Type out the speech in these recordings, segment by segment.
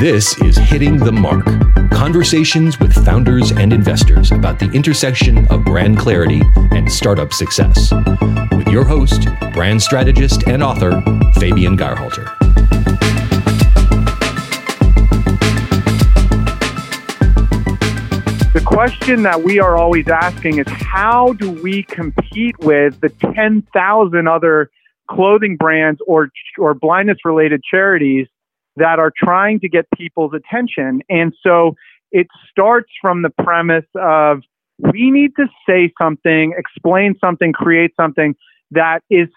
This is Hitting the Mark conversations with founders and investors about the intersection of brand clarity and startup success. With your host, brand strategist and author, Fabian Geyrhalter. The question that we are always asking is how do we compete with the 10,000 other clothing brands or or blindness related charities that are trying to get people's attention. And so it starts from the premise of we need to say something, explain something, create something that is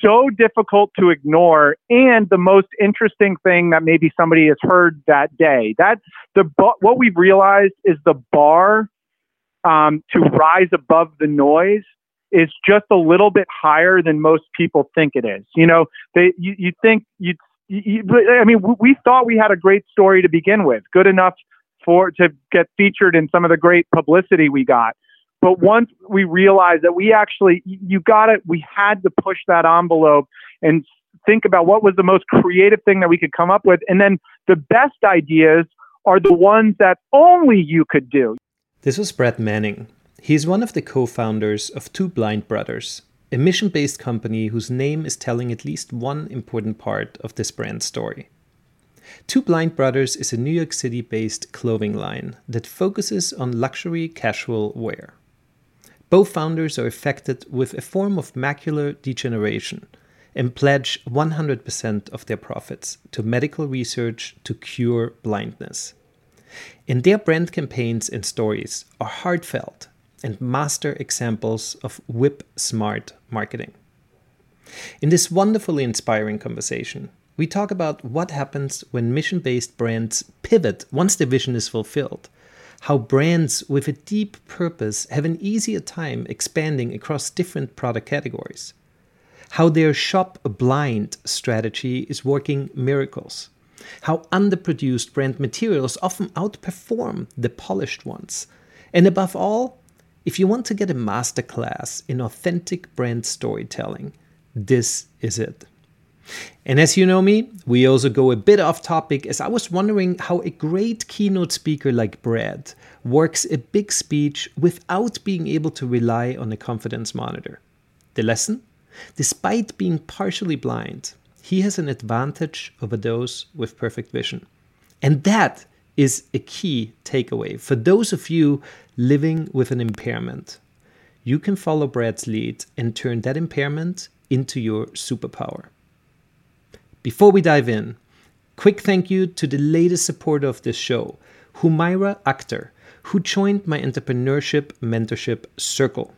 so difficult to ignore and the most interesting thing that maybe somebody has heard that day. That the what we've realized is the bar um, to rise above the noise is just a little bit higher than most people think it is. You know, they you, think you think I mean, we thought we had a great story to begin with, good enough for to get featured in some of the great publicity we got. But once we realized that we actually, you got it, we had to push that envelope and think about what was the most creative thing that we could come up with. And then the best ideas are the ones that only you could do. This was Brad Manning. He's one of the co founders of Two Blind Brothers, a mission based company whose name is telling at least one important part of this brand story. Two Blind Brothers is a New York City based clothing line that focuses on luxury casual wear. Both founders are affected with a form of macular degeneration and pledge 100% of their profits to medical research to cure blindness. And their brand campaigns and stories are heartfelt and master examples of whip smart marketing. In this wonderfully inspiring conversation, we talk about what happens when mission based brands pivot once their vision is fulfilled, how brands with a deep purpose have an easier time expanding across different product categories, how their shop blind strategy is working miracles, how underproduced brand materials often outperform the polished ones, and above all, if you want to get a masterclass in authentic brand storytelling, this is it. And as you know me, we also go a bit off topic as I was wondering how a great keynote speaker like Brad works a big speech without being able to rely on a confidence monitor. The lesson? Despite being partially blind, he has an advantage over those with perfect vision. And that is a key takeaway for those of you living with an impairment. You can follow Brad's lead and turn that impairment into your superpower. Before we dive in, quick thank you to the latest supporter of this show, Humaira Akhtar, who joined my entrepreneurship mentorship circle.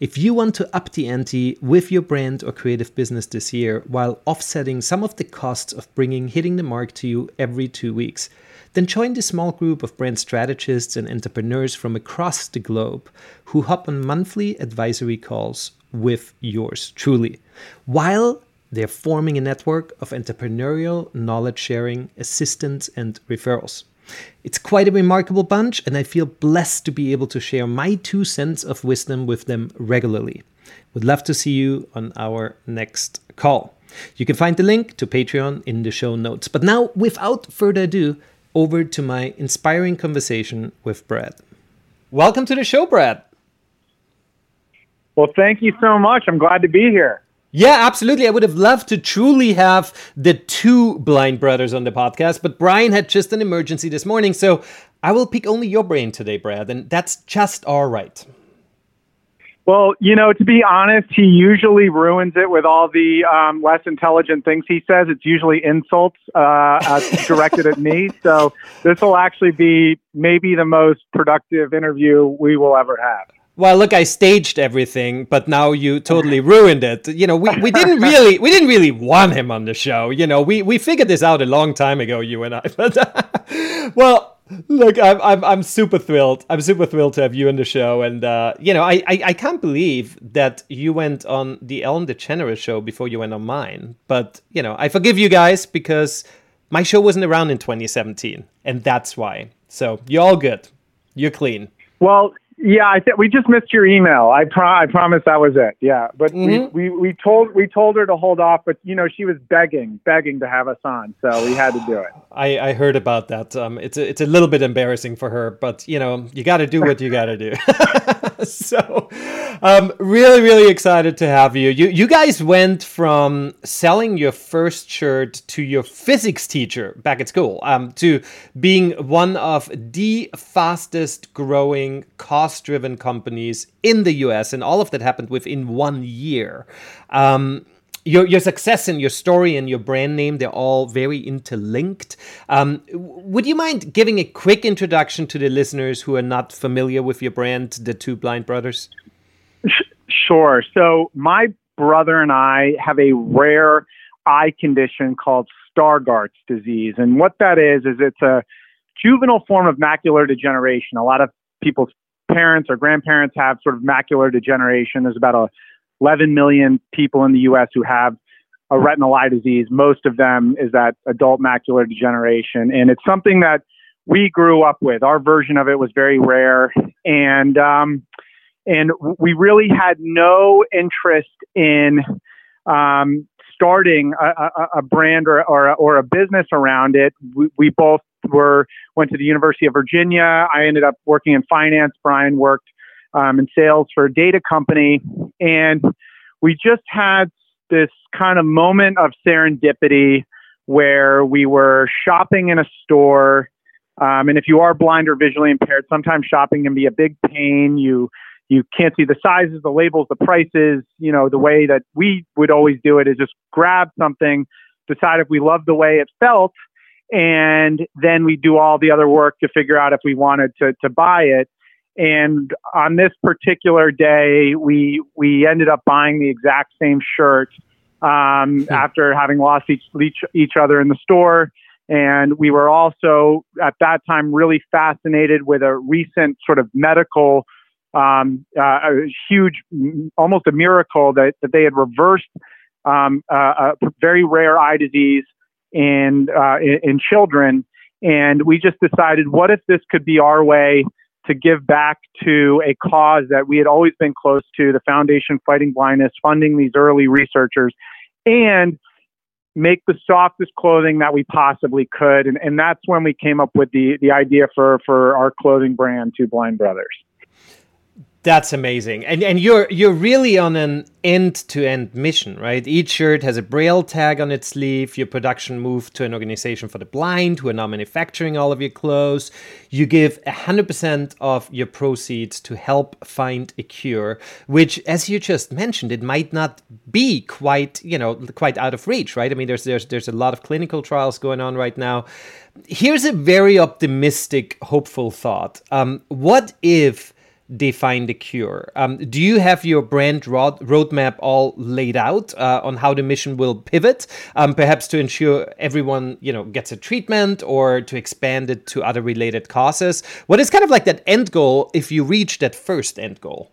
If you want to up the ante with your brand or creative business this year while offsetting some of the costs of bringing hitting the mark to you every two weeks, then join the small group of brand strategists and entrepreneurs from across the globe who hop on monthly advisory calls with yours truly, while they're forming a network of entrepreneurial knowledge sharing, assistance, and referrals. It's quite a remarkable bunch, and I feel blessed to be able to share my two cents of wisdom with them regularly. Would love to see you on our next call. You can find the link to Patreon in the show notes. But now, without further ado, over to my inspiring conversation with Brad. Welcome to the show, Brad. Well, thank you so much. I'm glad to be here. Yeah, absolutely. I would have loved to truly have the two blind brothers on the podcast, but Brian had just an emergency this morning, so I will pick only your brain today, Brad, and that's just all right. Well, you know, to be honest, he usually ruins it with all the um, less intelligent things he says. It's usually insults uh, directed at me. So this will actually be maybe the most productive interview we will ever have. Well, look, I staged everything, but now you totally ruined it. You know, we, we didn't really we didn't really want him on the show. You know, we we figured this out a long time ago, you and I. But well, Look, I'm, I'm I'm super thrilled. I'm super thrilled to have you on the show, and uh, you know, I, I, I can't believe that you went on the Ellen DeGeneres show before you went on mine. But you know, I forgive you guys because my show wasn't around in 2017, and that's why. So you're all good. You're clean. Well, Yeah, I think we just missed your email. I pro- I promise that was it. Yeah, but mm-hmm. we, we we told we told her to hold off, but you know she was begging begging to have us on, so we had to do it. I, I heard about that. Um, it's a, it's a little bit embarrassing for her, but you know you got to do what you got to do. so, um, really really excited to have you. You you guys went from selling your first shirt to your physics teacher back at school, um, to being one of the fastest growing cost driven companies in the US, and all of that happened within one year. Um, your, your success and your story and your brand name, they're all very interlinked. Um, would you mind giving a quick introduction to the listeners who are not familiar with your brand, the Two Blind Brothers? Sure. So, my brother and I have a rare eye condition called Stargardt's disease. And what that is, is it's a juvenile form of macular degeneration. A lot of people's parents or grandparents have sort of macular degeneration. There's about 11 million people in the U.S. who have a retinal eye disease. Most of them is that adult macular degeneration, and it's something that we grew up with. Our version of it was very rare, and um, and we really had no interest in um, starting a, a, a brand or, or, or a business around it. We, we both were went to the University of Virginia. I ended up working in finance. Brian worked um, in sales for a data company, and we just had this kind of moment of serendipity where we were shopping in a store. Um, and if you are blind or visually impaired, sometimes shopping can be a big pain. You you can't see the sizes, the labels, the prices. You know, the way that we would always do it is just grab something, decide if we love the way it felt, and then we do all the other work to figure out if we wanted to, to buy it. And on this particular day, we we ended up buying the exact same shirt um, hmm. after having lost each, each each other in the store. And we were also at that time really fascinated with a recent sort of medical, um, uh, a huge, almost a miracle that, that they had reversed um, uh, a very rare eye disease in, uh, in, in children. And we just decided, what if this could be our way to give back to a cause that we had always been close to, the Foundation Fighting Blindness, funding these early researchers, and make the softest clothing that we possibly could. And, and that's when we came up with the, the idea for, for our clothing brand, Two Blind Brothers. That's amazing. And and you're you're really on an end-to-end mission, right? Each shirt has a braille tag on its sleeve. Your production moved to an organization for the blind who are now manufacturing all of your clothes. You give 100% of your proceeds to help find a cure, which as you just mentioned, it might not be quite, you know, quite out of reach, right? I mean, there's there's there's a lot of clinical trials going on right now. Here's a very optimistic, hopeful thought. Um, what if define the cure. Um, do you have your brand road roadmap all laid out uh, on how the mission will pivot, um, perhaps to ensure everyone you know gets a treatment or to expand it to other related causes? What is kind of like that end goal if you reach that first end goal?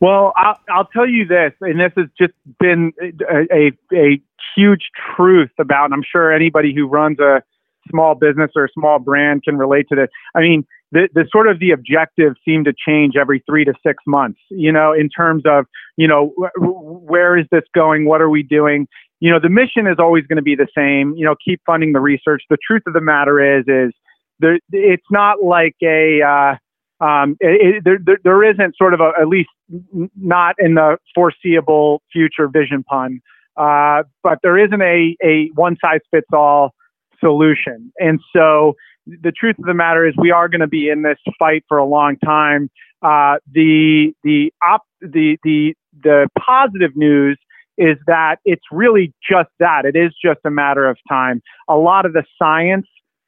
Well, I'll, I'll tell you this, and this has just been a, a, a huge truth about, and I'm sure anybody who runs a small business or a small brand can relate to this. I mean, the, the sort of the objectives seem to change every three to six months, you know, in terms of, you know, where is this going? What are we doing? You know, the mission is always going to be the same, you know, keep funding the research. The truth of the matter is, is there, it's not like a, uh, um, it, it, there, there, there isn't sort of a, at least not in the foreseeable future vision pun, uh, but there isn't a, a one size fits all solution. And so the truth of the matter is we are going to be in this fight for a long time. Uh, the the op, the the the positive news is that it's really just that. It is just a matter of time. A lot of the science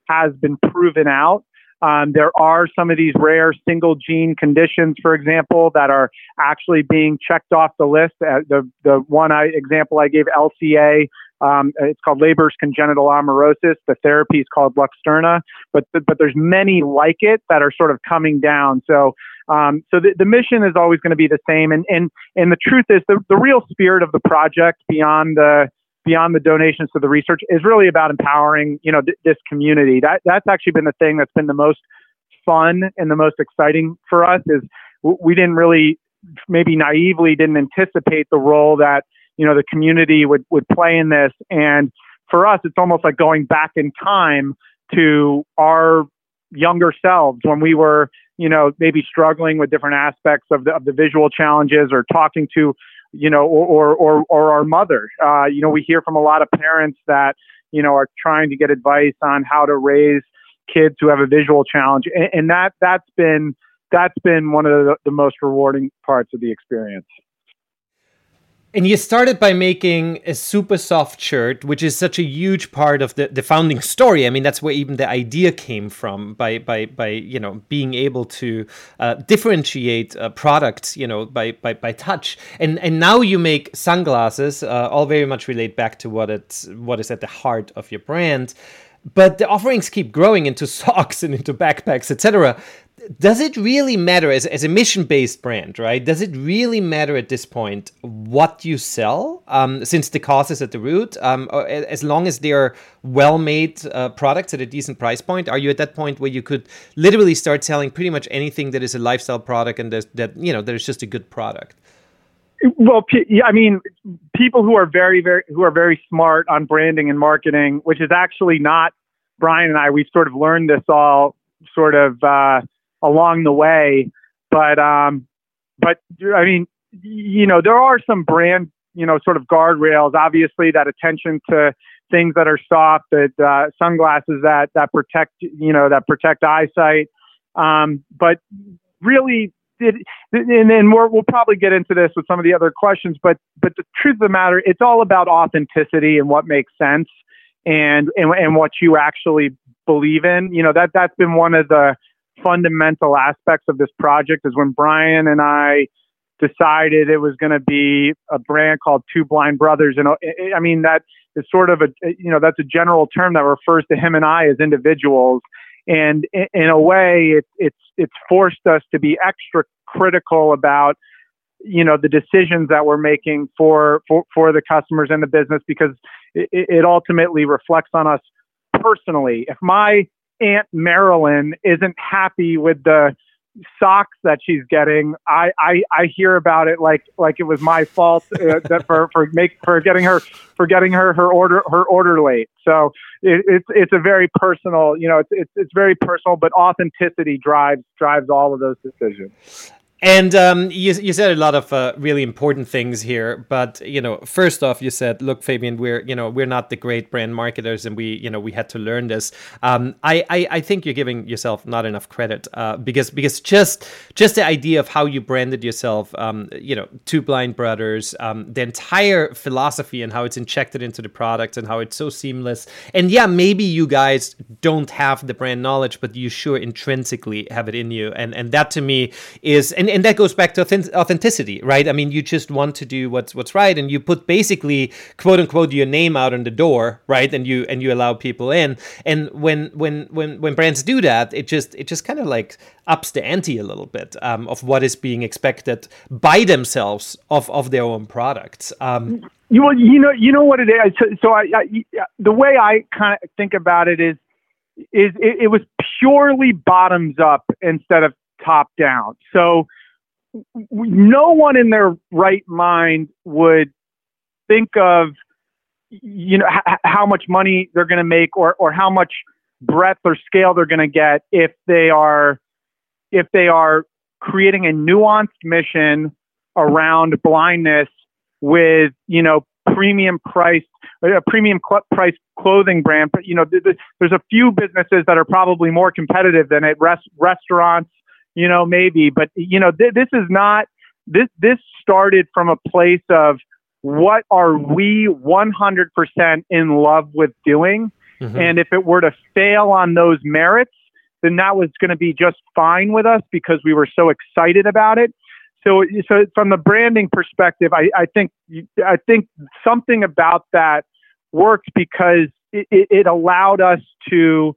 has been proven out. Um, there are some of these rare single gene conditions, for example, that are actually being checked off the list. Uh, the the one I, example I gave, LCA, um, it's called Leber's congenital amaurosis. The therapy is called Luxturna, but but there's many like it that are sort of coming down. So um, so the, the mission is always going to be the same. And and and the truth is the, the real spirit of the project beyond the beyond the donations to the research is really about empowering you know th- this community. That that's actually been the thing that's been the most fun and the most exciting for us is we didn't really maybe naively didn't anticipate the role that you know the community would would play in this. And for us it's almost like going back in time to our younger selves when we were you know maybe struggling with different aspects of the of the visual challenges or talking to you know or or or, our mother. Uh, you know we hear from a lot of parents that you know are trying to get advice on how to raise kids who have a visual challenge. And, and that that's been that's been one of the, the most rewarding parts of the experience. And you started by making a super soft shirt, which is such a huge part of the, the founding story. I mean, that's where even the idea came from by by by you know being able to uh, differentiate uh, products, you know, by, by by touch. And and now you make sunglasses, uh, all very much relate back to what it's what is at the heart of your brand. But the offerings keep growing into socks and into backpacks, etc does it really matter as, as a mission based brand, right? Does it really matter at this point what you sell, um, since the cost is at the root? Um, as long as they're well made uh, products at a decent price point, are you at that point where you could literally start selling pretty much anything that is a lifestyle product and that you know that is just a good product? Well, I mean, people who are very, very who are very smart on branding and marketing, which is actually not Brian and I. We've sort of learned this all sort of. Uh, along the way. But um, but I mean, you know, there are some brand, you know, sort of guardrails. Obviously, that attention to things that are soft, that uh, sunglasses that that protect, you know, that protect eyesight. Um, but really, it, and then we will probably get into this with some of the other questions. But but the truth of the matter, it's all about authenticity and what makes sense, and and and what you actually believe in. You know that that's been one of the fundamental aspects of this project is when Brian and I decided it was going to be a brand called Two Blind Brothers. And I mean, that is sort of a, you know, that's a general term that refers to him and I as individuals. And in a way, it, it's, it's forced us to be extra critical about, you know, the decisions that we're making for, for, for the customers and the business because it, it ultimately reflects on us personally. If my Aunt Marilyn isn't happy with the socks that she's getting, I, I, I hear about it like like it was my fault uh, that for for make for getting her for getting her her order her order late. So it, it's it's a very personal, you know, it's, it's it's very personal, but authenticity drives drives all of those decisions. And um, you, you said a lot of uh, really important things here, but you know, first off, you said, "Look, Fabian, we're you know we're not the great brand marketers, and we you know we had to learn this." Um, I, I, I think you're giving yourself not enough credit uh, because because just just the idea of how you branded yourself, um, you know, two blind brothers, um, the entire philosophy and how it's injected into the product and how it's so seamless. And yeah, maybe you guys don't have the brand knowledge, but you sure intrinsically have it in you, and and that to me is and and that goes back to authenticity, right? I mean, you just want to do what's what's right, and you put basically quote unquote your name out on the door, right? And you and you allow people in. And when when when when brands do that, it just it just kind of like ups the ante a little bit um, of what is being expected by themselves of of their own products. Um, you you know you know what it is. So, so I, I, the way I kind of think about it is is it, it was purely bottoms up instead of top down. So no one in their right mind would think of you know h- how much money they're going to make or or how much breadth or scale they're going to get if they are if they are creating a nuanced mission around blindness with you know premium priced a premium cl- price clothing brand. But you know th- th- there's a few businesses that are probably more competitive than it. Rest- restaurants you know, maybe, but you know, th- this is not this. This started from a place of what are we 100% in love with doing, mm-hmm. and if it were to fail on those merits, then that was going to be just fine with us because we were so excited about it. So, so from the branding perspective, I, I think I think something about that worked because it, it allowed us to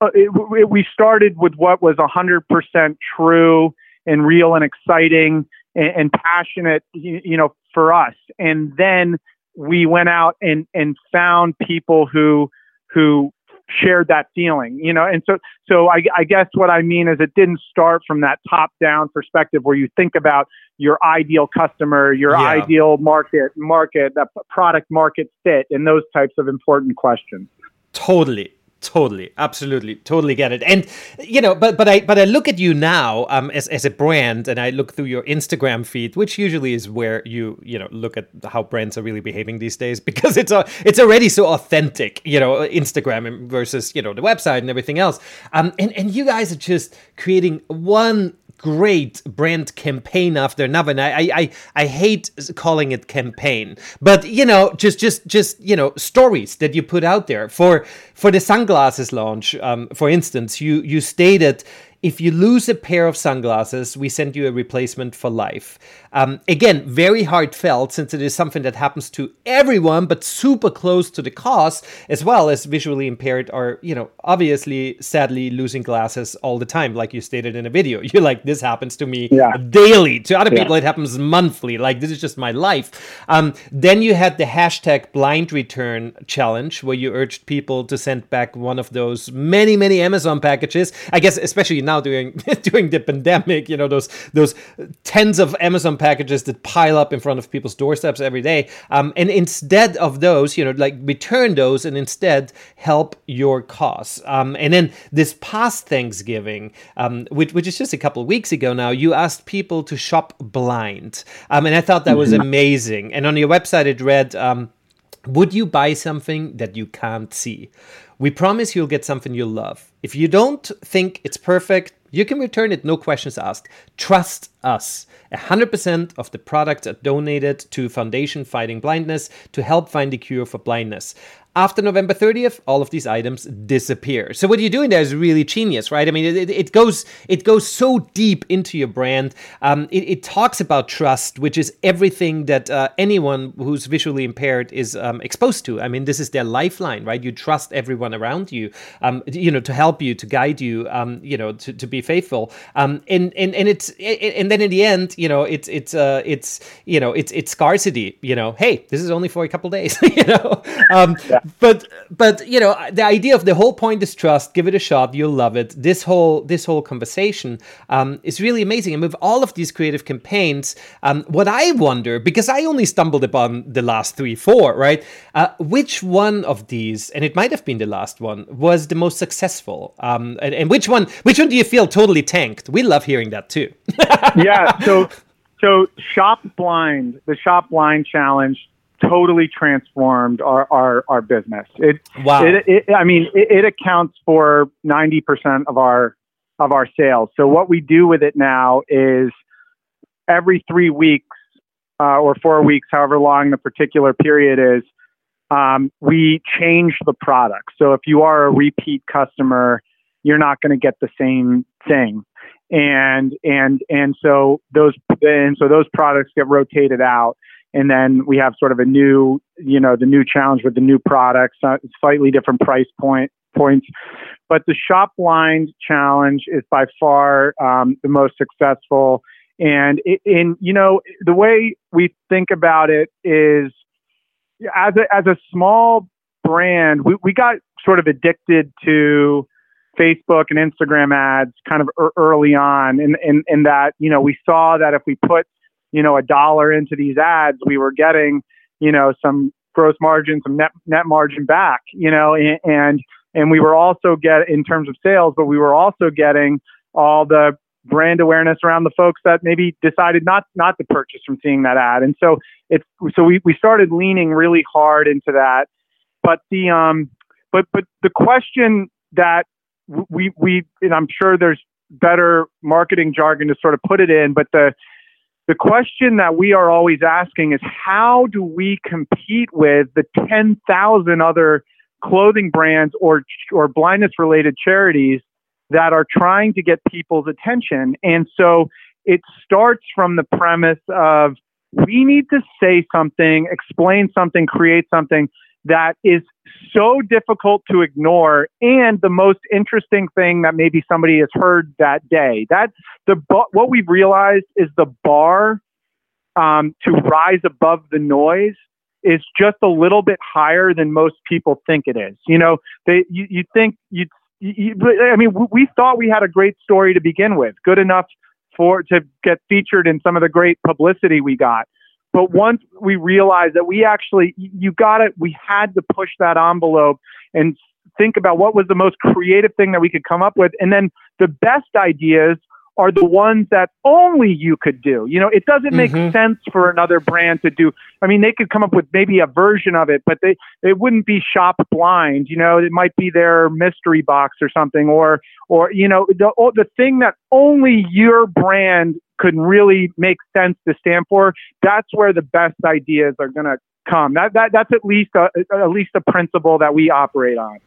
uh, it, it, we started with what was 100% true and real and exciting and, and passionate, you, you, know, for us. And then we went out and, and found people who, who shared that feeling, you know. And so, so I, I guess what I mean is it didn't start from that top down perspective where you think about your ideal customer, your yeah. ideal market, market, product market fit, and those types of important questions. Totally totally absolutely totally get it. And you know but but i but i look at you now um as, as a brand and i look through your instagram feed which usually is where you you know look at how brands are really behaving these days because it's a it's already so authentic you know instagram versus you know the website and everything else. Um and and you guys are just creating one great brand campaign after another. And I, I, I hate calling it campaign, but you know, just, just, just you know, stories that you put out there for for the sunglasses launch. Um, for instance, you you stated if you lose a pair of sunglasses, we send you a replacement for life. Um, again, very heartfelt since it is something that happens to everyone, but super close to the cause, as well as visually impaired are, you know, obviously, sadly, losing glasses all the time, like you stated in a video. You're like, this happens to me yeah. daily. To other people, it happens monthly. Like, this is just my life. Um, then you had the hashtag blind return challenge, where you urged people to send back one of those many, many Amazon packages. I guess, especially now now during during the pandemic. You know those those tens of Amazon packages that pile up in front of people's doorsteps every day. Um, and instead of those, you know, like return those and instead help your cause. Um, and then this past Thanksgiving, um, which which is just a couple of weeks ago now, you asked people to shop blind, um, and I thought that was mm-hmm. amazing. And on your website, it read. Um, would you buy something that you can't see? We promise you'll get something you'll love. If you don't think it's perfect, you can return it, no questions asked. Trust us. 100% of the products are donated to Foundation Fighting Blindness to help find a cure for blindness after November 30th, all of these items disappear. So what you're doing there is really genius, right? I mean, it, it goes it goes so deep into your brand. Um, it, it, talks about trust, which is everything that uh, anyone who's visually impaired is um, exposed to. I mean, this is their lifeline, right? You trust everyone around you, um, you know, to help you, to guide you, um, you know, to, to be faithful. Um, and and and it's and then in the end, you know, it's it's uh, it's you know, it's it's scarcity. You know, hey, this is only for a couple days. you know. Um, but but you know the idea of the whole point is trust give it a shot you'll love it. This whole this whole conversation um, is really amazing. And with all of these creative campaigns um, what i wonder because i only stumbled upon the last three four right? Uh, which one of these and it might have been the last one was the most successful? Um, and, and which one which one do you feel totally tanked? We love hearing that too. Yeah so so shop blind the shop blind challenge totally transformed our, our, our business. It, wow. It, it, I mean, it, it accounts for 90% of our, of our sales. So what we do with it now is every three weeks uh, or four weeks, however long the particular period is, um, we change the product. So if you are a repeat customer, you're not going to get the same thing. And and and so those and so those products get rotated out and then we have sort of a new, you know, the new challenge with the new products, uh, slightly different price point points. But the shop blind challenge is by far um, the most successful. And in you know the way we think about it is as a as a small brand, we, we got sort of addicted to Facebook and Instagram ads kind of early on, in, in, in that you know we saw that if we put you know, a dollar into these ads, we were getting, you know, some gross margin, some net net margin back, you know, and and we were also get in terms of sales, but we were also getting all the brand awareness around the folks that maybe decided not not to purchase from seeing that ad. And so it's so we, we started leaning really hard into that. But the um but but the question that we we and I'm sure there's better marketing jargon to sort of put it in, but the the question that we are always asking is how do we compete with the 10,000 other clothing brands or or blindness related charities that are trying to get people's attention? And so it starts from the premise of we need to say something explain something create something that is so difficult to ignore and the most interesting thing that maybe somebody has heard that day that the what we've realized is the bar um, to rise above the noise is just a little bit higher than most people think it is. You know, they you, you think you, you I mean we thought we had a great story to begin with, good enough for to get featured in some of the great publicity we got. But once we realized that we actually you got it, we had to push that envelope and think about what was the most creative thing that we could come up with and then the best ideas are the ones that only you could do. You know, it doesn't make mm-hmm. sense for another brand to do. I mean, they could come up with maybe a version of it, but they it wouldn't be shop blind. You know, it might be their mystery box or something, or or you know, the the thing that only your brand could really make sense to stand for. That's where the best ideas are going to come. That that that's at least a, at least a principle that we operate on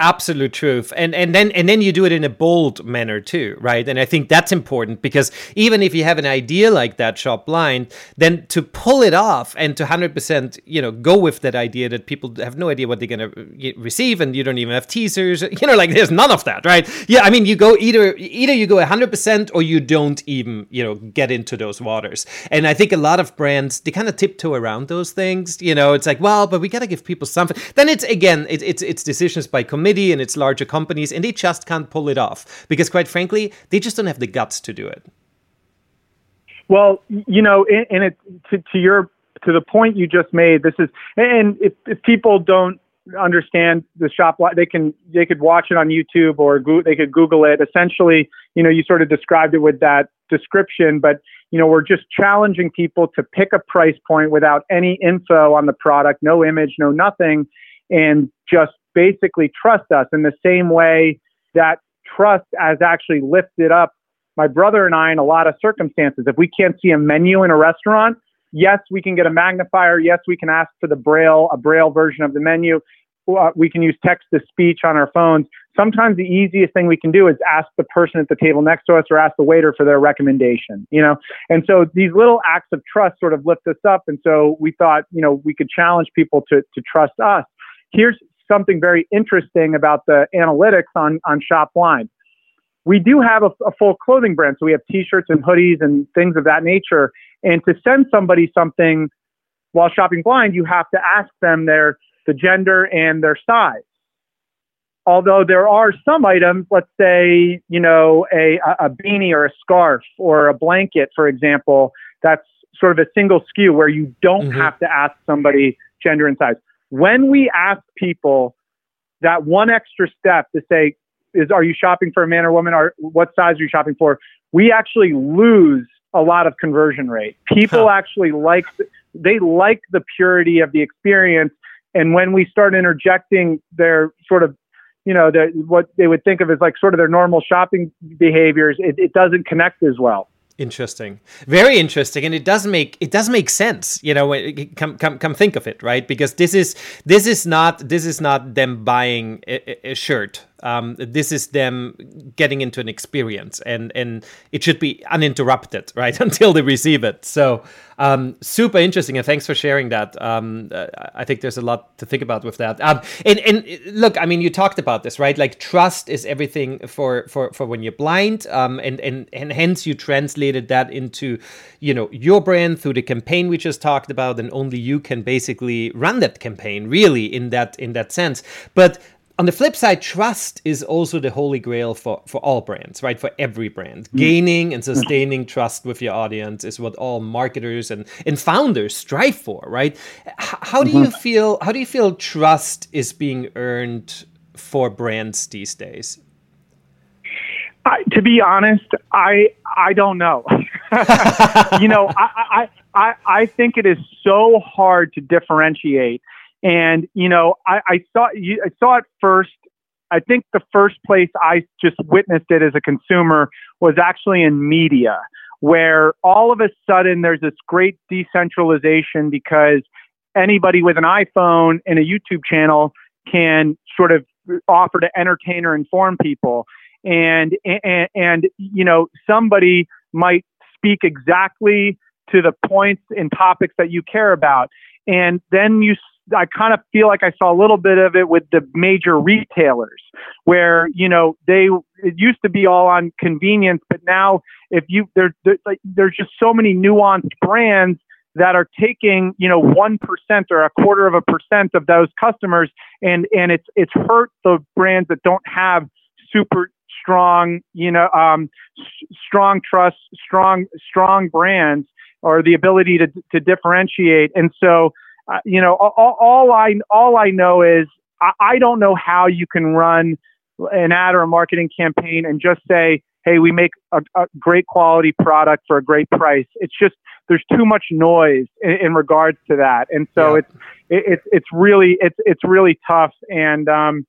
absolute truth. And and then and then you do it in a bold manner too right? And i think that's important because even if you have an idea like that shop blind then to pull it off and to 100% you know go with that idea that people have no idea what they're going to receive and you don't even have teasers you know like there's none of that right? Yeah i mean you go either either you go 100% or you don't even you know get into those waters. And i think a lot of brands they kind of tiptoe around those things you know? It's like well but we got to give people something. Then it's again it, it's it's decisions by committee committee and it's larger companies, and they just can't pull it off because, quite frankly, they just don't have the guts to do it. Well, you know, and it to, to your to the point you just made. This is, and if, if people don't understand the shop they can they could watch it on youtube or go, they could google it essentially you know you sort of described it with that description but you know we're just challenging people to pick a price point without any info on the product no image no nothing and just basically trust us in the same way that trust has actually lifted up my brother and I in a lot of circumstances. If we can't see a menu in a restaurant, yes, we can get a magnifier. Yes, we can ask for the braille, a braille version of the menu. Uh, we can use text to speech on our phones. Sometimes the easiest thing we can do is ask the person at the table next to us or ask the waiter for their recommendation, you know? And so these little acts of trust sort of lift us up. And so we thought, you know, we could challenge people to, to trust us. Here's something very interesting about the analytics on, on Shop Blind. We do have a, a full clothing brand, so we have T-shirts and hoodies and things of that nature. And to send somebody something while shopping blind, you have to ask them their the gender and their size. Although there are some items, let's say you know a, a beanie or a scarf or a blanket, for example, that's sort of a single SKU where you don't mm-hmm. have to ask somebody gender and size when we ask people that one extra step to say, is are you shopping for a man or woman or what size are you shopping for? We actually lose a lot of conversion rate. People huh. actually like they like the purity of the experience and when we start interjecting their sort of you know the, what they would think of as like sort of their normal shopping behaviors it, it doesn't connect as well Interesting, very interesting, and it does make it does make sense. You know, come come come think of it, right? Because this is this is not this is not them buying a, a shirt um, this is them getting into an experience, and and it should be uninterrupted, right, until they receive it. So um, super interesting, and thanks for sharing that. Um, uh, I think there's a lot to think about with that. Um, and and look, I mean, you talked about this, right? Like trust is everything for for for when you're blind, um, and and and hence you translated that into, you know, your brand through the campaign we just talked about, and only you can basically run that campaign, really, in that in that sense. But on the flip side, trust is also the holy grail for, for all brands, right? For every brand. Mm. Gaining and sustaining trust with your audience is what all marketers and, and founders strive for, right? H- how do mm-hmm. you feel how do you feel trust is being earned for brands these days? I, to be honest, I I don't know. you know, I, I I I think it is so hard to differentiate and you know, I, I saw I saw it first. I think the first place I just witnessed it as a consumer was actually in media, where all of a sudden there's this great decentralization because anybody with an iPhone and a YouTube channel can sort of offer to entertain or inform people. And, and, and you know, somebody might speak exactly to the points and topics that you care about. And then you I kind of feel like I saw a little bit of it with the major retailers where, you know, they, it used to be all on convenience, but now if you, there, there like, there's just so many nuanced brands that are taking you know one percent or a quarter of a percent of those customers, and and it's it's hurt the brands that don't have super strong you know um, strong trust, strong strong brands, or the ability to to differentiate. And so uh, you know all, all I all I know is I, I don't know how you can run an ad or a marketing campaign and just say hey, we make a, a, great quality product for a great price. It's just there's too much noise in, in regards to that, and so yeah. it's it, it's really it's it's really tough. And um,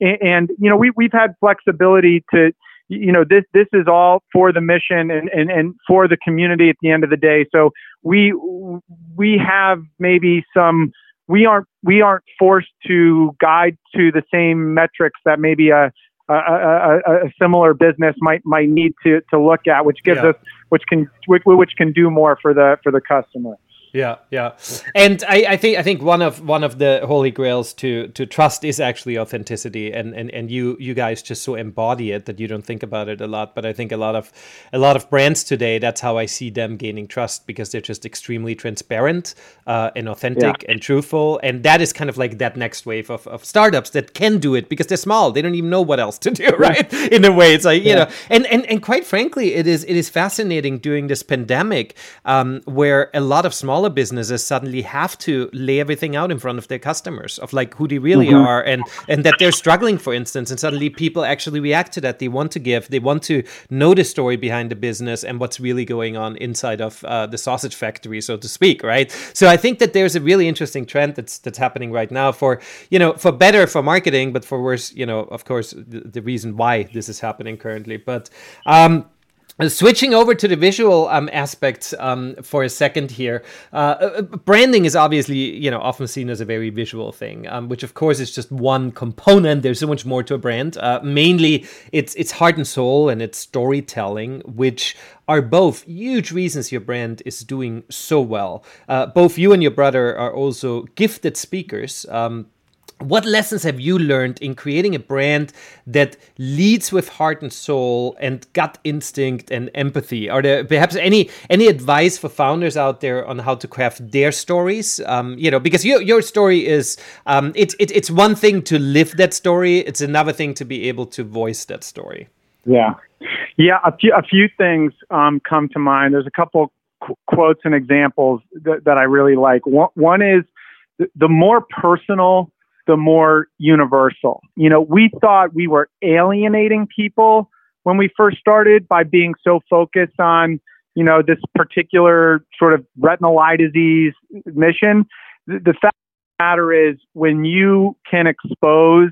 and, and you know we we've had flexibility to you know this this is all for the mission and, and and for the community at the end of the day. So we we have maybe some we aren't we aren't forced to guide to the same metrics that maybe a a, a, a, similar business might might need to to look at, which gives yeah. us which can which, which can do more for the for the customer. Yeah, yeah, and I, I think I think one of one of the holy grails to to trust is actually authenticity, and and and you you guys just so embody it that you don't think about it a lot. But I think a lot of a lot of brands today, that's how I see them gaining trust because they're just extremely transparent uh, and authentic yeah. and truthful, and that is kind of like that next wave of, of startups that can do it because they're small, they don't even know what else to do, right? In a way, it's like you yeah. know, and and and quite frankly, it is it is fascinating during this pandemic um, where a lot of small smaller businesses suddenly have to lay everything out in front of their customers of like who they really mm-hmm. are and and that they're struggling for instance and suddenly people actually react to that. They want to give they want to know the story behind the business and what's really going on inside of uh, the sausage factory so to speak right? So i think that there's a really interesting trend that's that's happening right now for you know for better for marketing but for worse you know of course the, the reason why this is happening currently. But um switching over to the visual um, aspects um, for a second here, uh, uh, branding is obviously you know often seen as a very visual thing, um, which of course is just one component. There's so much more to a brand. Uh, mainly, it's it's heart and soul and it's storytelling, which are both huge reasons your brand is doing so well. Uh, both you and your brother are also gifted speakers. Um, what lessons have you learned in creating a brand that leads with heart and soul and gut instinct and empathy? Are there perhaps any any advice for founders out there on how to craft their stories? Um, you know because your, your story is um, it, it, it's one thing to live that story it's another thing to be able to voice that story. Yeah. Yeah a few, a few things um, come to mind. There's a couple qu- quotes and examples that, that i really like. One, one is the, the more personal the more universal. You know, we thought we were alienating people when we first started by being so focused on, you know, this particular sort of retinal eye disease mission. The, fact of the matter is, when you can expose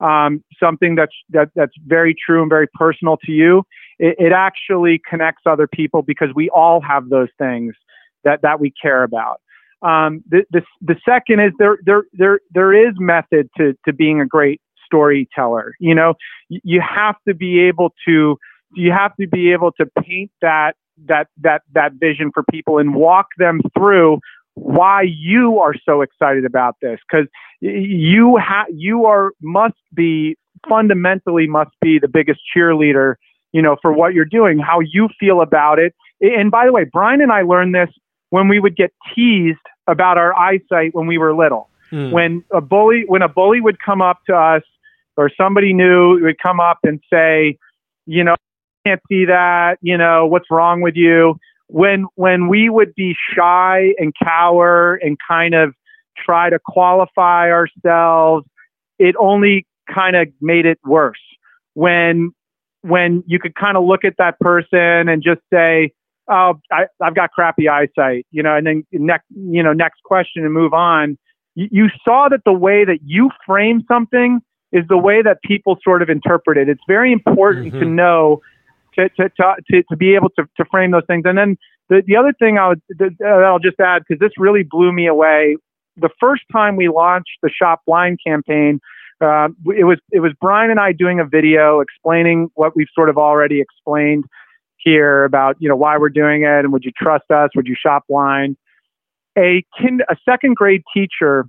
um, something that's that, that's very true and very personal to you, it, it actually connects other people because we all have those things that that we care about. Um, the, the, the second is there, there, there, there is method to, to being a great storyteller. You know, you have to be able to, you have to be able to paint that, that, that, that vision for people and walk them through why you are so excited about this. Cause you have, you are, must be fundamentally must be the biggest cheerleader, you know, for what you're doing, how you feel about it. And by the way, Brian and I learned this when we would get teased about our eyesight when we were little. Hmm. When a bully when a bully would come up to us or somebody new would come up and say, you know, I can't see that, you know, what's wrong with you? When when we would be shy and cower and kind of try to qualify ourselves, it only kind of made it worse. When when you could kind of look at that person and just say, oh, I, have got crappy eyesight, you know, and then next, you know, next question and move on. You, you saw that the way that you frame something is the way that people sort of interpret it. It's very important mm-hmm. to know to, to, to, to, be able to, to frame those things. And then the, the other thing I would, that I'll just add, because this really blew me away. The first time we launched the Shop Blind campaign, uh, it was it was Brian and I doing a video explaining what we've sort of already explained here about you know why we're doing it and would you trust us? Would you shop blind? A kind, a second grade teacher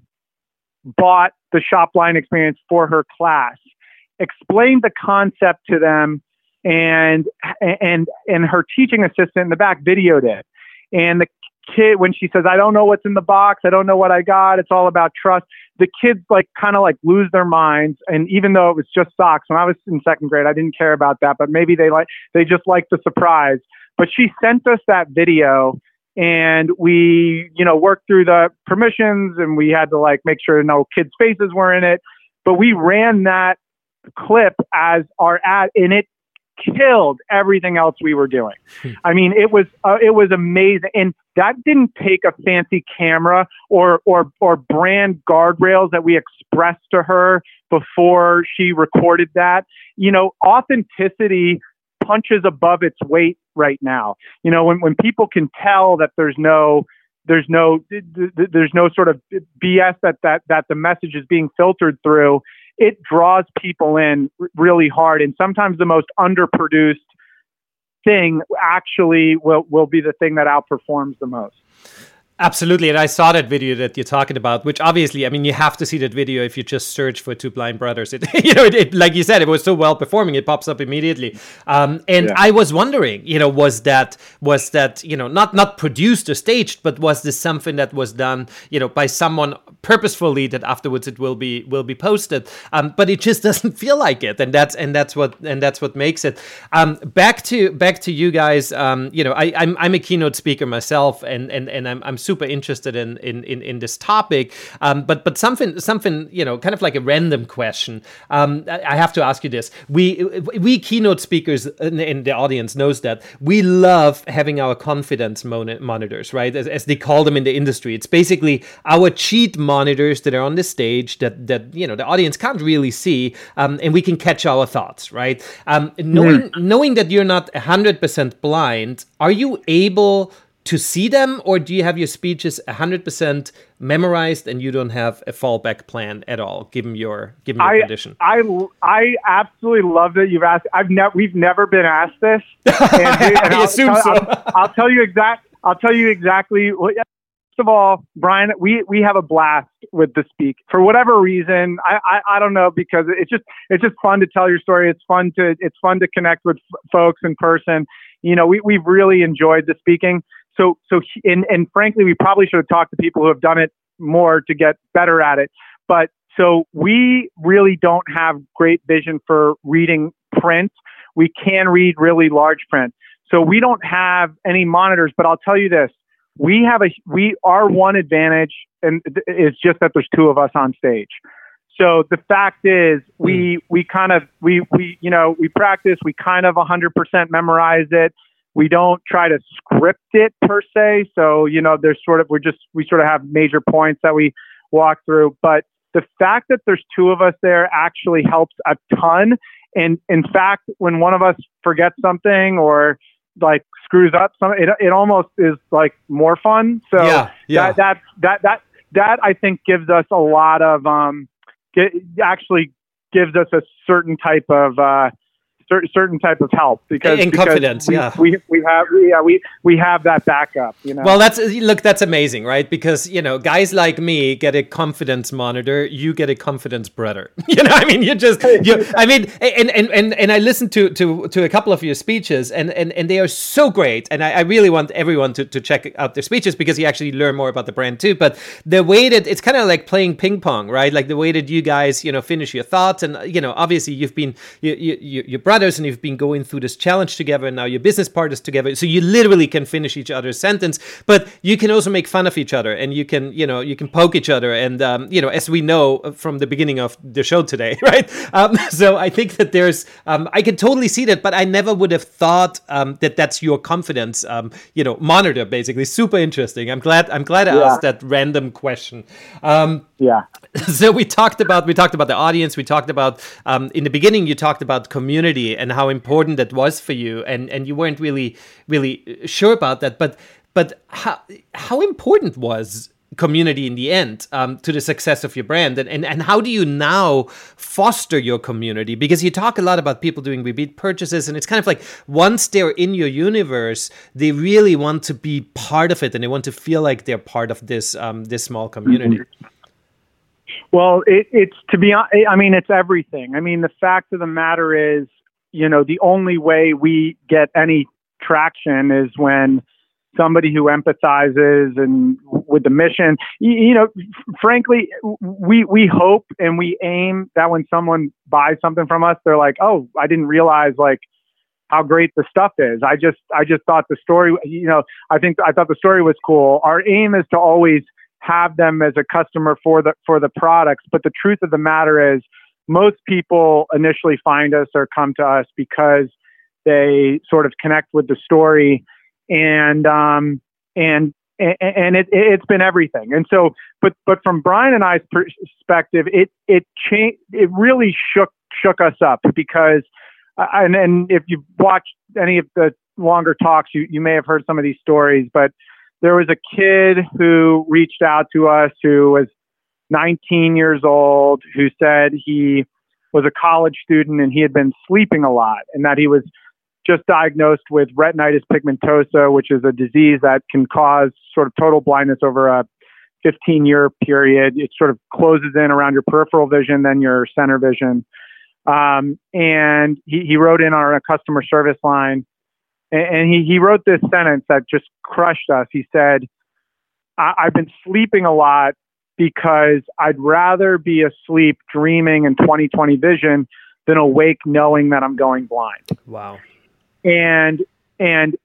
bought the shop blind experience for her class, explained the concept to them, and and and her teaching assistant in the back videoed it. And the kid when she says, "I don't know what's in the box. I don't know what I got. It's all about trust." The kids like kind of like lose their minds, and even though it was just socks, when I was in second grade, I didn't care about that, but maybe they like they just like the surprise. But she sent us that video and we you know worked through the permissions and we had to like make sure no kids faces were in it but we ran that clip as our ad and it killed everything else we were doing hmm. i mean it was uh, it was amazing and that didn't take a fancy camera or or or brand guardrails that we expressed to her before she recorded that you know authenticity punches above its weight right now. You know, when, when people can tell that there's no there's no there's no sort of BS that that that the message is being filtered through, it draws people in really hard. And sometimes the most underproduced thing actually will will be the thing that outperforms the most. Absolutely, and I saw that video that you're talking about, which obviously, I mean, you have to see that video if you just search for two blind brothers. It, you know, it, it, like you said, it was so well performing, it pops up immediately. Um, and yeah. I was wondering, you know, was that was that you know not not produced or staged, but was this something that was done, you know, by someone purposefully that afterwards it will be will be posted? Um, but it just doesn't feel like it, and that's and that's what and that's what makes it. Um, back to back to you guys. Um, you know, I, I'm I'm a keynote speaker myself, and and and I'm I'm super super interested in in in, in this topic. Um, but but something something you know, kind of like a random question. Um, I have to ask you this: we we keynote speakers in, in the audience knows that we love having our confidence mon- monitors, right? As, as they call them in the industry, it's basically our cheat monitors that are on the stage that that you know the audience can't really see, um, and we can catch our thoughts, right? Um, knowing mm. knowing that you're not hundred percent blind, are you able to see them, or do you have your speeches 100% memorized and you don't have a fallback plan at all, given your given your I, condition? I I absolutely love that you've asked. I've never we've never been asked this. And, and I assume I'll, so. I'll, I'll, tell you exact. I'll tell you exactly. First of all, Brian, we we have a blast with the speak for whatever reason. I, I I don't know because it's just it's just fun to tell your story. It's fun to it's fun to connect with f- folks in person. You know, we we've really enjoyed the speaking so so and and frankly, we probably should have talked to people who have done it more to get better at it. But so we really don't have great vision for reading print. We can read really large print. So we don't have any monitors, but I'll tell you this. We have a we our one advantage and is just that there's two of us on stage. So the fact is we hmm. we kind of we we you know we practice we kind of 100% memorize it we don't try to script it per se. So, you know, there's sort of, we're just, we sort of have major points that we walk through. But the fact that there's two of us there actually helps a ton. And in fact, when one of us forgets something or like screws up some, it, it almost is like more fun. So yeah, yeah. That, that, that, that, that I think gives us a lot of, um, get, actually gives us a certain type of, uh, certain type of help because in because confidence we, yeah. we, we have yeah we we have that backup you know? Well that's look that's amazing right? Because you know guys like me get a confidence monitor you get a confidence brother you know i mean you just you i mean and and and, and i listened to to to a couple of your speeches and and and they are so great and i, I really want everyone to, to check out their speeches because you actually learn more about the brand too but the way that it's kind of like playing ping pong right? Like the way that you guys you know finish your thoughts and you know obviously you've been you, you, your brother and you've been going through this challenge together and now your business partners together. So you literally can finish each other's sentence but you can also make fun of each other and you can you know you can poke each other and um, you know as we know from the beginning of the show today right? Um, so i think that there's um, i can totally see that but i never would have thought um, that that's your confidence um, you know monitor basically. Super interesting. I'm glad i'm glad i yeah. asked that random question. Um, yeah so we talked about we talked about the audience we talked about in the beginning you talked about community and how important that was for you and and you weren't really really sure about that but but how how important was community in the end um, to the success of your brand? And, and and how do you now foster your community? Because you talk a lot about people doing repeat purchases and it's kind of like once they're in your universe they really want to be part of it and they want to feel like they're part of this um, this small community. mm-hmm. Well it, it's to be honest, i mean it's everything i mean the fact of the matter is you know, the only way we get any traction is when somebody who empathizes and with the mission. You, you know, frankly, we we hope and we aim that when someone buys something from us, they're like, "Oh, I didn't realize like how great the stuff is. I just I just thought the story, you know, I think I thought the story was cool. Our aim is to always have them as a customer for the for the products, but the truth of the matter is most people initially find us or come to us because they sort of connect with the story and um and and it, it's been everything. And so, but but from Brian and I's perspective, it it changed. It really shook shook us up because and and if you've watched any of the longer talks, you you may have heard some of these stories. But there was a kid who reached out to us who was 19 years old who said he was a college student and he had been sleeping a lot and that he was just diagnosed with retinitis pigmentosa, which is a disease that can cause sort of total blindness over a 15 year period. It sort of closes in around your peripheral vision, then your center vision. Um, and he, he wrote in on our customer service line, and, and he, he wrote this sentence that just crushed us. He said, I, I've been sleeping a lot because I'd rather be asleep dreaming in 2020 vision than awake knowing that I'm going blind. Wow. And and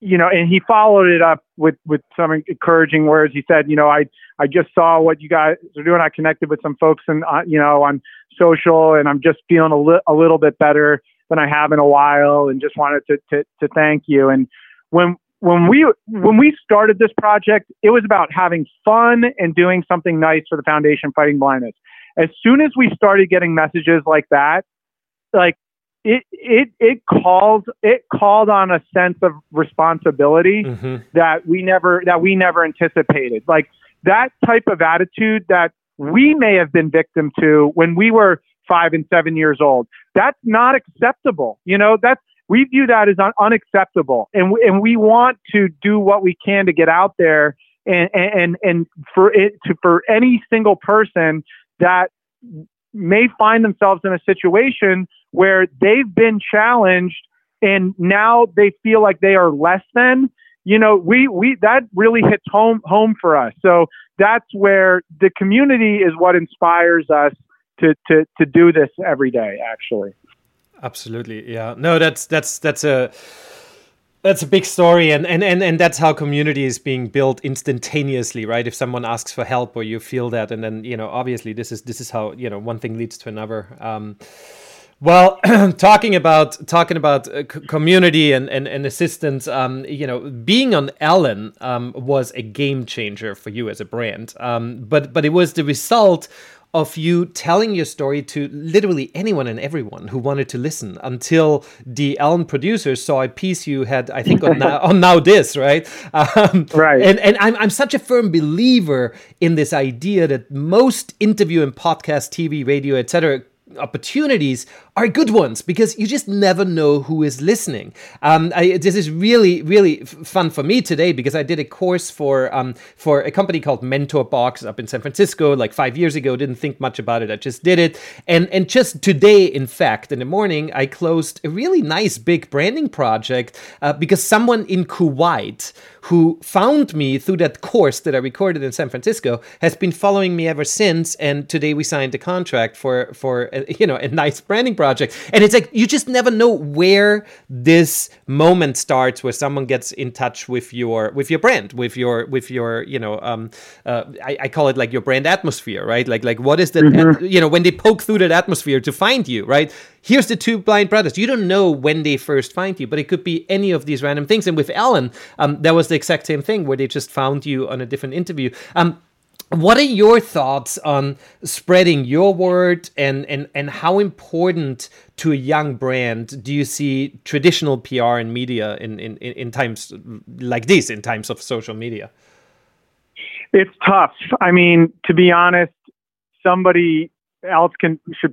you know, and he followed it up with with some encouraging words. He said, you know, I I just saw what you guys are doing. I connected with some folks and uh, you know on social, and I'm just feeling a, li- a little bit better than I have in a while, and just wanted to to, to thank you. And when when we when we started this project, it was about having fun and doing something nice for the foundation fighting blindness. As soon as we started getting messages like that, like it it it called it called on a sense of responsibility mm-hmm. that we never that we never anticipated. Like that type of attitude that we may have been victim to when we were five and seven years old. That's not acceptable. You know, that's we view that as un- unacceptable, and w- and we want to do what we can to get out there and and and for it to for any single person that may find themselves in a situation where they've been challenged and now they feel like they are less than you know we we that really hits home home for us so that's where the community is what inspires us to to to do this every day actually. Absolutely yeah. No that's that's that's a that's a big story and, and, and, and that's how community is being built instantaneously right? If someone asks for help or you feel that and then you know obviously this is this is how you know one thing leads to another. Um, well, talking about talking about uh, community and and, and assistance, um, you know, being on Ellen um, was a game changer for you as a brand. Um, but but it was the result of you telling your story to literally anyone and everyone who wanted to listen until the Ellen producers saw a piece you had, I think, on now, on NowThis, right? Um, right. And, and I'm, I'm such a firm believer in this idea that most interview and podcast, TV, radio, etc opportunities are good ones because you just never know who is listening. Um, I, this is really, really fun for me today because I did a course for um, for a company called Mentor Box up in San Francisco like five years ago. Didn't think much about it. I just did it, and and just today, in fact, in the morning, I closed a really nice big branding project uh, because someone in Kuwait who found me through that course that I recorded in San Francisco has been following me ever since. And today we signed a contract for for a, you know a nice branding project. And it's like you just never know where this moment starts, where someone gets in touch with your with your brand, with your with your you know um, uh, I, I, call it like your brand atmosphere, right? Like like what is that? Mm-hmm. you know when they poke through that atmosphere to find you, right? here's the two blind brothers. You don't know when they first find you, but it could be any of these random things. And with Ellen, um, that was the exact same thing where they just found you on a different interview. Um, what are your thoughts on spreading your word and, and, and how important to a young brand do you see traditional PR and media in, in, in times like this, in times of social media? It's tough. I mean, to be honest, somebody else can should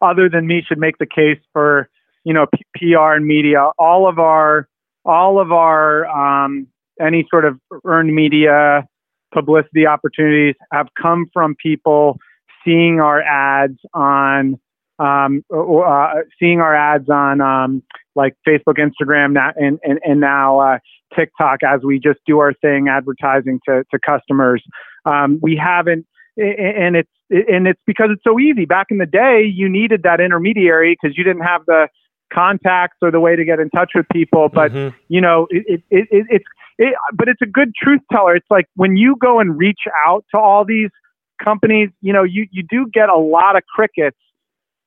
other than me should make the case for you know P- PR and media. All of our all of our um, any sort of earned media publicity opportunities have come from people seeing our ads on um, uh, seeing our ads on um, like Facebook, Instagram, and and and now uh, TikTok as we just do our thing advertising to to customers. Um, we haven't, and it's and it's because it's so easy. Back in the day, you needed that intermediary because you didn't have the contacts or the way to get in touch with people. But mm-hmm. you know, it, it, it, it's it, but it's a good truth teller. It's like when you go and reach out to all these companies, you know, you you do get a lot of crickets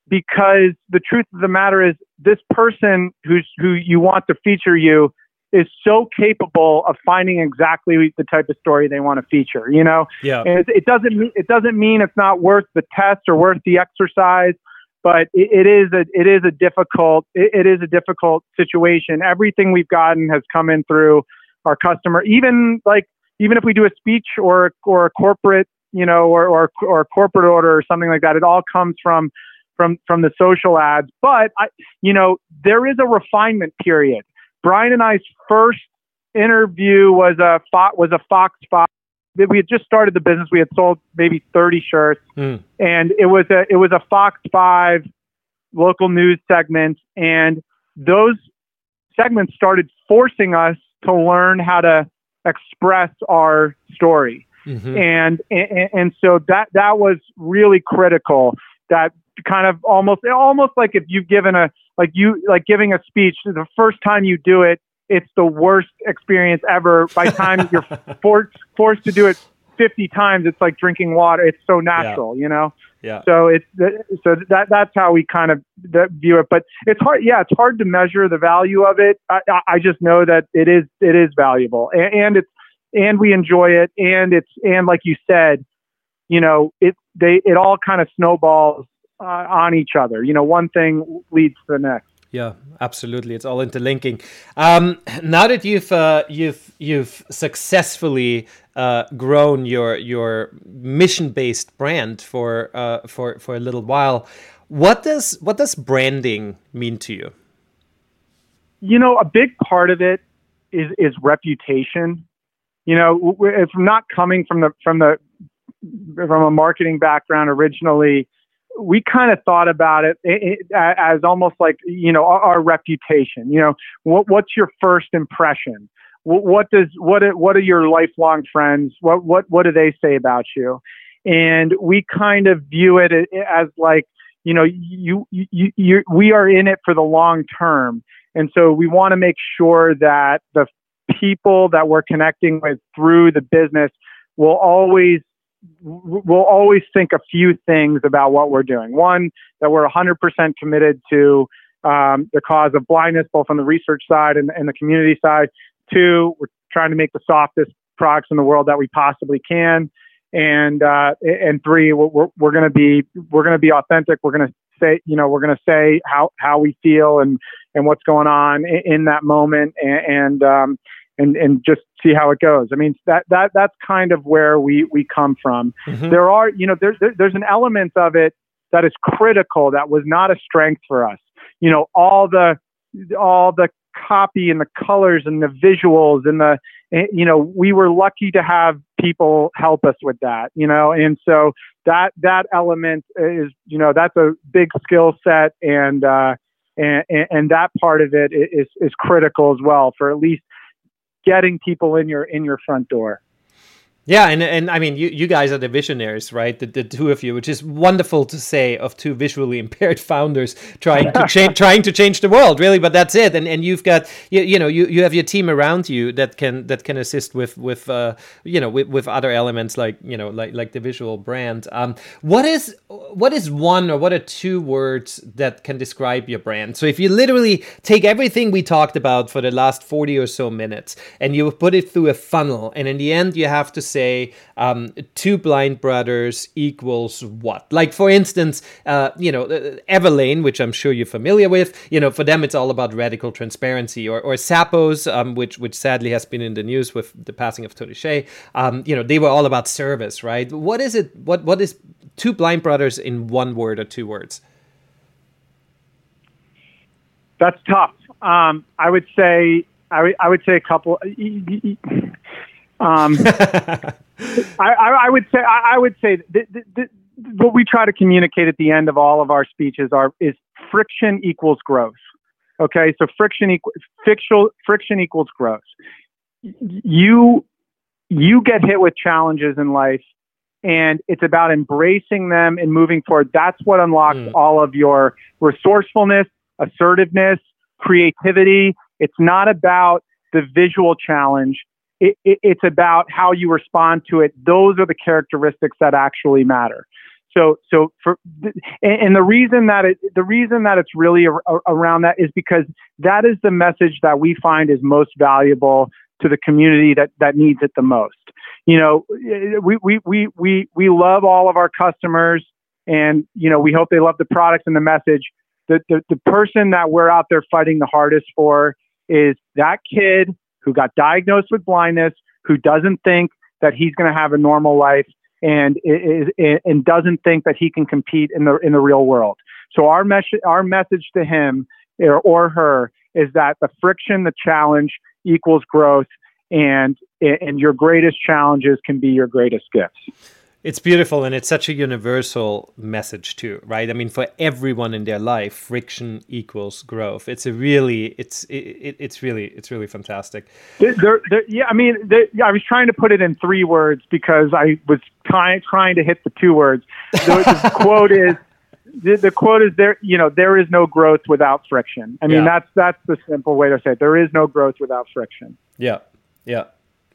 because the truth of the matter is this person who's who you want to feature you is so capable of finding exactly the type of story they want to feature. You know, yeah. And it, it doesn't mean it doesn't mean it's not worth the test or worth the exercise, but it, it is a it is a difficult it is a difficult situation. Everything we've gotten has come in through our customer. Even like even if we do a speech or or a corporate you know or or, or a corporate order or something like that, it all comes from from from the social ads. But I, you know, there is a refinement period. Brian and I's first interview was a was a Fox Five. We had just started the business. We had sold maybe 30 shirts, mm. and it was a it was a Fox Five local news segment, and those segments started forcing us to learn how to express our story. Mm-hmm. And, and and so that that was really critical. That kind of almost almost like if you've given a like you like giving a speech the first time you do it it's the worst experience ever by time you're forced forced to do it 50 times it's like drinking water it's so natural yeah. you know yeah so it's so that that's how we kind of view it but it's hard yeah it's hard to measure the value of it i, I just know that it is it is valuable and, and it's and we enjoy it and it's and like you said you know it they it all kind of snowballs uh, on each other. You know, one thing leads to the next. Yeah, absolutely. It's all interlinking. Um, now that you've uh, you've you've successfully uh, grown your your mission based brand for uh, for for a little while, what does what does branding mean to you? You know, a big part of it is is reputation. You know, if not coming from the from the from a marketing background originally, we kind of thought about it, as almost like you know our, our reputation. You know, what, what's your first impression? What, does what what are your lifelong friends? What what what do they say about you? And we kind of view it as like you know you you, you we are in it for the long term, and so we want to make sure that the people that we're connecting with through the business will always we'll always think a few things about what we're doing. One, that we're 100% committed to um, the cause of blindness, both on the research side and, and the community side. Two, we're trying to make the softest products in the world that we possibly can. And uh, and three, we're, we're going to be we're going to be authentic. We're going to say you know we're going to say how how we feel and and what's going on in, in that moment and, and um, and and just see how it goes. I mean that that that's kind of where we we come from. Mm-hmm. There are you know there, there, there's an element of it that is critical that was not a strength for us. You know all the all the copy and the colors and the visuals and the eh, you know we were lucky to have people help us with that you know and so that that element is you know that's a big skill set and uh and, and that part of it is is critical as well for at least getting people in your in your front door. Yeah, and and I mean, you, you guys are the visionaries, right? The, the two of you, which is wonderful to say of two visually impaired founders trying to change trying to change the world, really. But that's it. And and you've got you, you know you, you have your team around you that can that can assist with with uh, you know with, with other elements like you know like like the visual brand. Um, what is what is one or what are two words that can describe your brand? So if you literally take everything we talked about for the last forty or so minutes and you put it through a funnel, and in the end you have to say say um, two blind brothers equals what? Like, for instance, uh, you know, uh, Everlane, which I'm sure you're familiar with, you know, for them it's all about radical transparency, or, or Zappos, um, which which sadly has been in the news with the passing of Tony Hsieh. Um, you know, they were all about service, right? What is it? What what is two blind brothers in one word or two words? That's tough. Um, I would say I, w- I would say a couple. Um, I, I, I, would say I, would say what we try to communicate at the end of all of our speeches are is friction equals growth. Okay, so friction equals friction, friction equals growth. You you get hit with challenges in life, and it's about embracing them and moving forward. That's what unlocks mm. all of your resourcefulness, assertiveness, creativity. It's not about the visual challenge. It, it, it's about how you respond to it. Those are the characteristics that actually matter. So, so for and the reason that it the reason that it's really around that is because that is the message that we find is most valuable to the community that that needs it the most. You know, we we we we we love all of our customers, and you know we hope they love the products and the message. The, the, the person that we're out there fighting the hardest for is that kid who got diagnosed with blindness, who doesn't think that he's going to have a normal life, and is, and doesn't think that he can compete in the in the real world. So our message our message to him or, or her is that the friction, the challenge equals growth, and and your greatest challenges can be your greatest gifts. It's beautiful and it's such a universal message too, right? I mean, for everyone in their life, friction equals growth. It's a really, it's it, it's really, it's really fantastic. There, there, yeah, I mean, there, I was trying to put it in three words because I was trying trying to hit the two words. The, the quote is the, the, quote is there you know there is no growth without friction i mean yeah. that's that's the simple way to say it there is no growth without friction yeah yeah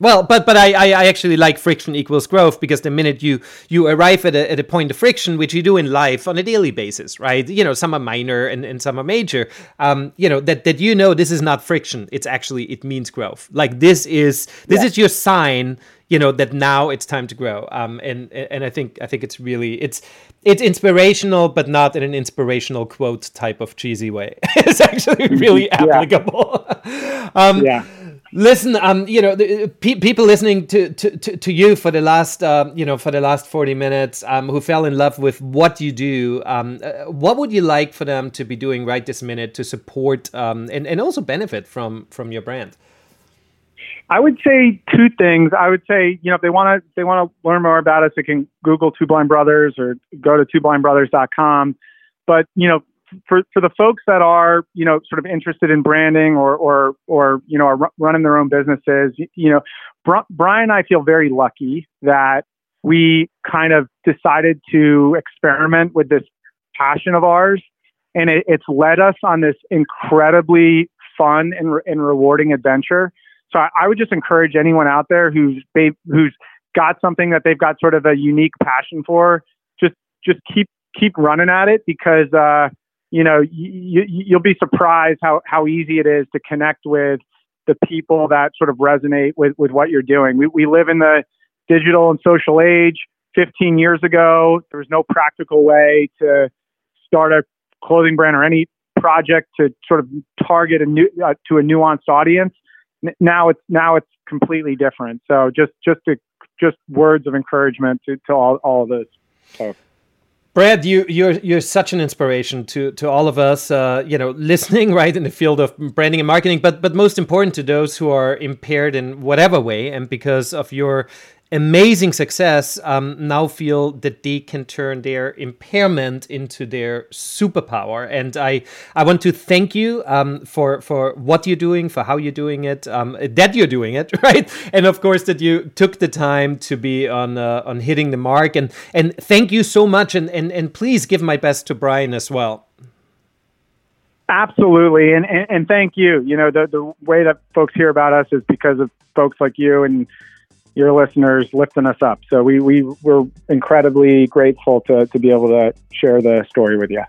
well, but but I, I actually like friction equals growth because the minute you you arrive at a, at a point of friction, which you do in life on a daily basis, right? You know, some are minor and, and some are major. Um, you know that that you know this is not friction. It's actually it means growth. Like this is this yeah. is your sign. You know that now it's time to grow. Um, and and I think I think it's really it's it's inspirational, but not in an inspirational quote type of cheesy way. it's actually really applicable. yeah. um, yeah. Listen, um, you know, the, pe- people listening to, to, to, to, you for the last, uh, you know, for the last forty minutes, um, who fell in love with what you do, um, uh, what would you like for them to be doing right this minute to support um, and and also benefit from from your brand? I would say two things. I would say, you know, if they want to they want to learn more about us, they can Google Two Blind Brothers or go to twoblindbrothers.com. But you know, for for the folks that are you know sort of interested in branding or or or you know are running their own businesses, you, know, Brian and I feel very lucky that we kind of decided to experiment with this passion of ours, and it, it's led us on this incredibly fun and, re- and rewarding adventure. So I, I, would just encourage anyone out there who's who's got something that they've got sort of a unique passion for, just just keep keep running at it because uh, you know, you, you'll be surprised how, how easy it is to connect with the people that sort of resonate with, with what you're doing. We, we live in the digital and social age. 15 years ago, there was no practical way to start a clothing brand or any project to sort of target a new uh, to a nuanced audience. Now it's now it's completely different. So just just to, just words of encouragement to, to all all of this. So. Brad, you you're you're such an inspiration to to all of us, uh, you know, listening right in the field of branding and marketing, but but most important to those who are impaired in whatever way, and because of your amazing success um, now feel that they can turn their impairment into their superpower. And I, I want to thank you um, for for what you're doing, for how you're doing it, um, that you're doing it, right? And of course that you took the time to be on uh, on hitting the mark. And and thank you so much. And and and please give my best to Brian as well. Absolutely, and, and, and thank you. You know the the way that folks hear about us is because of folks like you and your listeners lifting us up. So we, we we're incredibly grateful to, to be able to share the story with you.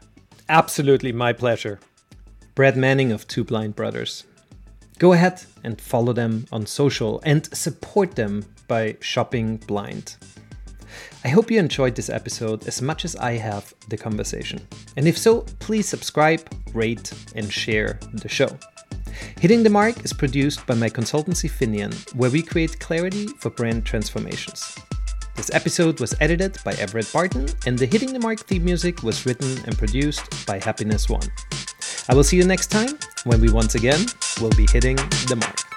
Absolutely, my pleasure. Brad Manning of Two Blind Brothers. Go ahead and follow them on social and support them by shopping blind. I hope you enjoyed this episode as much as I have the conversation. And if so, please subscribe, rate, and share the show. Hitting the Mark is produced by my consultancy Finian, where we create clarity for brand transformations. This episode was edited by Everett Barton, and the Hitting the Mark theme music was written and produced by Happiness One. I will see you next time when we once again will be hitting the mark.